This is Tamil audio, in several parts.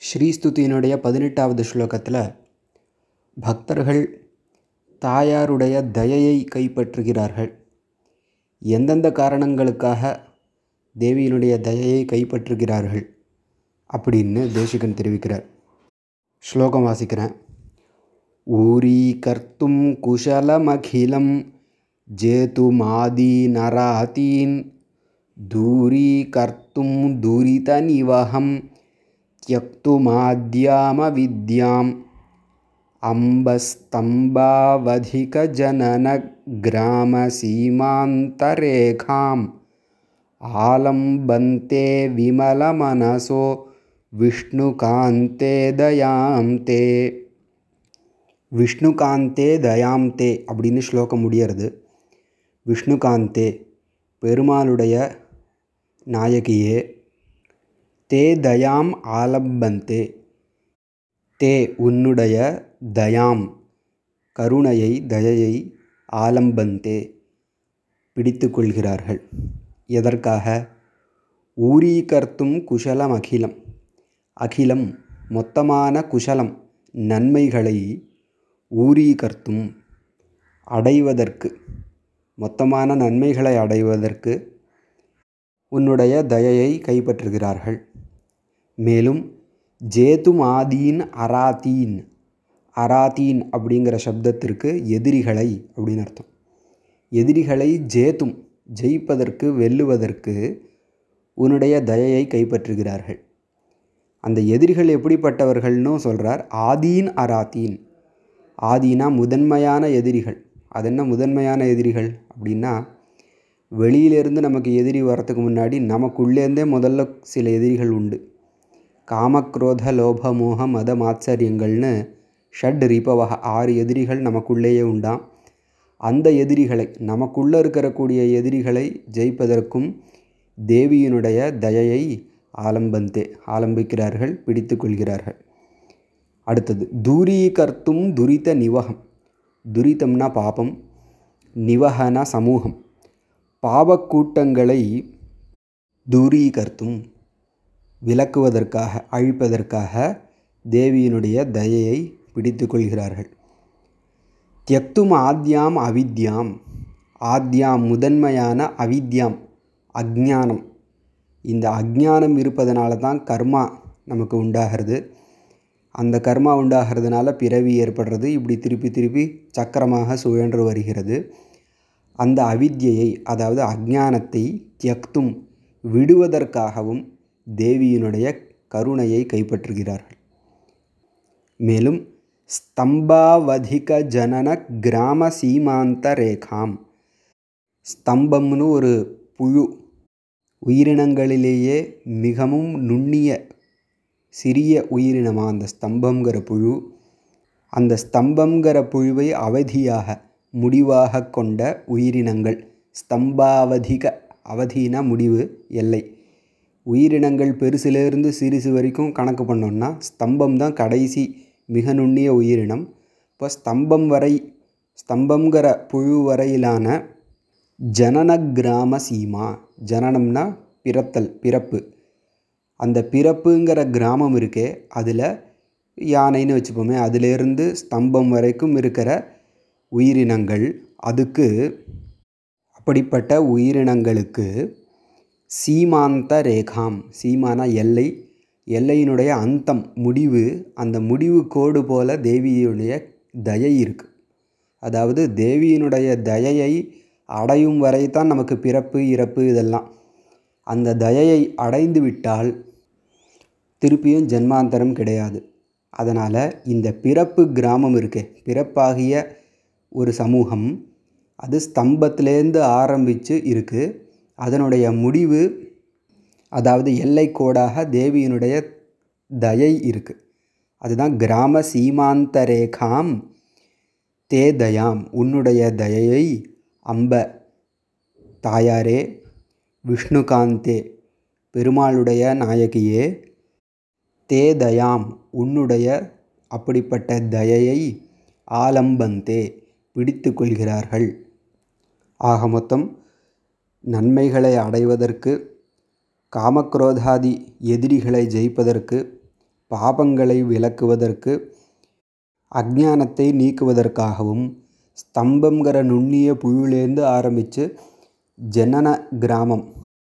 ஸ்ரீஸ்துதியினுடைய பதினெட்டாவது ஸ்லோகத்தில் பக்தர்கள் தாயாருடைய தயையை கைப்பற்றுகிறார்கள். எந்தெந்த காரணங்களுக்காக தேவியினுடைய தயையை கைப்பற்றுகிறார்கள்? அப்படின்னு தேசிகன் தெரிவிக்கிறார். ஸ்லோகம் வாசிக்கிறேன். ஊரி கர்த்தும் குஷலமகிலம் ஜேதுமாதி நராதீன் தூரி கர்த்தும் துரித நிவகம் त्यक्तुमाद्यामविद्याम् अम्बस्तम्भावधिकजननग्रामसीमान्तरेखाम् आलम्बन्ते विमलमनसो விஷ்ணுகாந்தே தயாம் தே விஷ்ணுகாந்தே தயாம் தே அப்படின்னு ஸ்லோகம் முடியறது விஷ்ணுகாந்தே பெருமாளுடைய நாயகியே தே தயாம் ஆலம்பந்தே. தே உன்னுடைய தயாம் கருணையை தயையை ஆலம்பந்தே பிடித்து கொள்கிறார்கள். எதற்காக? ஊரீகர்த்தும் குஷலம் அகிலம். அகிலம் மொத்தமான குஷலம் நன்மைகளை ஊரீகர்த்தும் அடைவதற்கு. மொத்தமான நன்மைகளை அடைவதற்கு உன்னுடைய தயையை கைப்பற்றுகிறார்கள். மேலும் ஜேதும் ஆதீன் அராத்தீன் அராத்தீன் அப்படிங்கிற சப்தத்திற்கு எதிரிகளை அப்படின்னு அர்த்தம். எதிரிகளை ஜேத்தும் ஜெயிப்பதற்கு வெல்லுவதற்கு உன்னுடைய தயையை கைப்பற்றுகிறார்கள். அந்த எதிரிகள் எப்படிப்பட்டவர்கள்னு சொல்கிறார் ஆதீன் அராத்தீன் ஆதீனா முதன்மையான எதிரிகள். அது என்ன முதன்மையான எதிரிகள் அப்படின்னா வெளியிலேருந்து நமக்கு எதிரி வரத்துக்கு முன்னாடி நமக்குள்ளேருந்தே முதல்ல சில எதிரிகள் உண்டு. காமக்ரோத லோப மோக மத மாத்சரியங்கள்னு ஷட் ரிபவக ஆறு எதிரிகள் நமக்குள்ளேயே உண்டாம் அந்த எதிரிகளை நமக்குள்ளே இருக்கக்கூடிய எதிரிகளை ஜெயிப்பதற்கும் தேவியினுடைய தயையை ஆலம்பந்தே ஆலம்பிக்கிறார்கள் பிடித்து கொள்கிறார்கள் அடுத்தது தூரீகர்த்தும் துரித நிவகம். துரிதம்னா பாபம் நிவகனா சமூகம். பாவக்கூட்டங்களை தூரீகர்த்தும் விளக்குவதற்காக அழிப்பதற்காக தேவியினுடைய தயையை பிடித்து கொள்கிறார்கள் தியக்தும் ஆத்யாம் அவித்யாம் ஆத்யாம் முதன்மையான அவித்யாம் அக்ஞானம் இந்த அக்ஞானம் இருப்பதனால தான் கர்மா நமக்கு உண்டாகிறது. அந்த கர்மா உண்டாகிறதுனால பிறவி ஏற்படுறது இப்படி திருப்பி திருப்பி சக்கரமாக சுழன்று வருகிறது. அந்த அவித்யை அதாவது அக்ஞானத்தை தியக்தும் விடுவதற்காகவும் தேவியினுடைய கருணையை கைப்பற்றுகிறார்கள். மேலும் ஸ்தம்பாவதிக ஜனன கிராம சீமாந்த ரேகாம். ஸ்தம்பம்னு ஒரு புழு. உயிரினங்களிலேயே மிகவும் நுண்ணிய சிறிய உயிரினமாக அந்த ஸ்தம்பங்கிற புழு. அந்த ஸ்தம்பங்கிற புழுவை அவதியாக முடிவாக கொண்ட உயிரினங்கள். ஸ்தம்பாவதிக அவதினா முடிவு எல்லை. உயிரினங்கள் பெருசுலேருந்து சிறுசு வரைக்கும் கணக்கு பண்ணோம்னா ஸ்தம்பம் தான் கடைசி மிக நுண்ணிய உயிரினம். இப்போ ஸ்தம்பம் வரை ஸ்தம்பங்கிற புழு வரையிலான ஜனன கிராம சீமா ஜனனம்னா பிறத்தல் பிறப்பு. அந்த பிறப்புங்கிற கிராமம் இருக்கே அதில் யானைன்னு வச்சுப்போமே அதிலேருந்து ஸ்தம்பம் வரைக்கும் இருக்கிற உயிரினங்கள் அதுக்கு அப்படிப்பட்ட உயிரினங்களுக்கு சீமாந்த ரேகாம். சீமான எல்லை. எல்லையினுடைய அந்தம் முடிவு. அந்த முடிவு கோடு போல தேவியுடைய தயை இருக்குது அதாவது தேவியினுடைய தயையை அடையும் வரை தான் நமக்கு பிறப்பு இறப்பு இதெல்லாம். அந்த தயையை அடைந்து விட்டால் திருப்பியும் ஜென்மாந்தரம் கிடையாது. அதனால் இந்த பிறப்பு கிராமம் இருக்கே பிறப்பாகிய ஒரு சமூகம் அது ஸ்தம்பத்திலேருந்து ஆரம்பித்து இருக்குது அதனுடைய முடிவு அதாவது எல்லை கோடாக தேவியினுடைய தயை இருக்குது அதுதான் கிராம சீமாந்த ரேகாம் தே தயாம். உன்னுடைய தயையை அம்ப தாயாரே விஷ்ணுகாந்தே பெருமாளுடைய நாயகியே தே தயாம். உன்னுடைய அப்படிப்பட்ட தயையை ஆலம்பந்தே பிடித்து கொள்கிறார்கள். ஆக மொத்தம் நன்மைகளை அடைவதற்கு காமக்ரோதாதி எதிரிகளை ஜெயிப்பதற்கு பாபங்களை விலக்குவதற்கு அஜானத்தை நீக்குவதற்காகவும் ஸ்தம்பங்கிற நுண்ணிய புழுலேருந்து ஆரம்பித்து ஜனன கிராமம்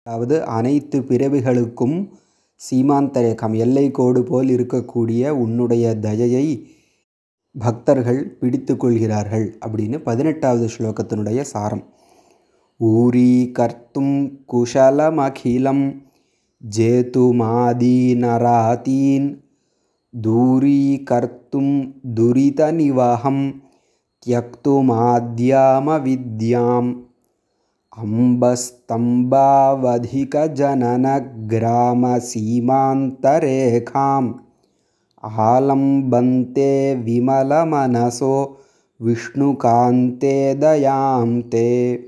அதாவது அனைத்து பிறவிகளுக்கும் சீமாந்தரேகம் எல்லை கோடு போல் இருக்கக்கூடிய உன்னுடைய தயையை பக்தர்கள் பிடித்து கொள்கிறார்கள் அப்படின்னு பதினெட்டாவது ஸ்லோகத்தினுடைய சாரம். ऊरीकर्तुं कुशलमखिलं जेतुमादीनरातीन् दूरीकर्तुं दुरितनिवहं त्यक्तुमाद्यामविद्याम् अम्बस्तम्बावधिकजननग्रामसीमान्तरेखाम् आलम्बन्ते विमलमनसो विष्णुकान्ते दयां ते।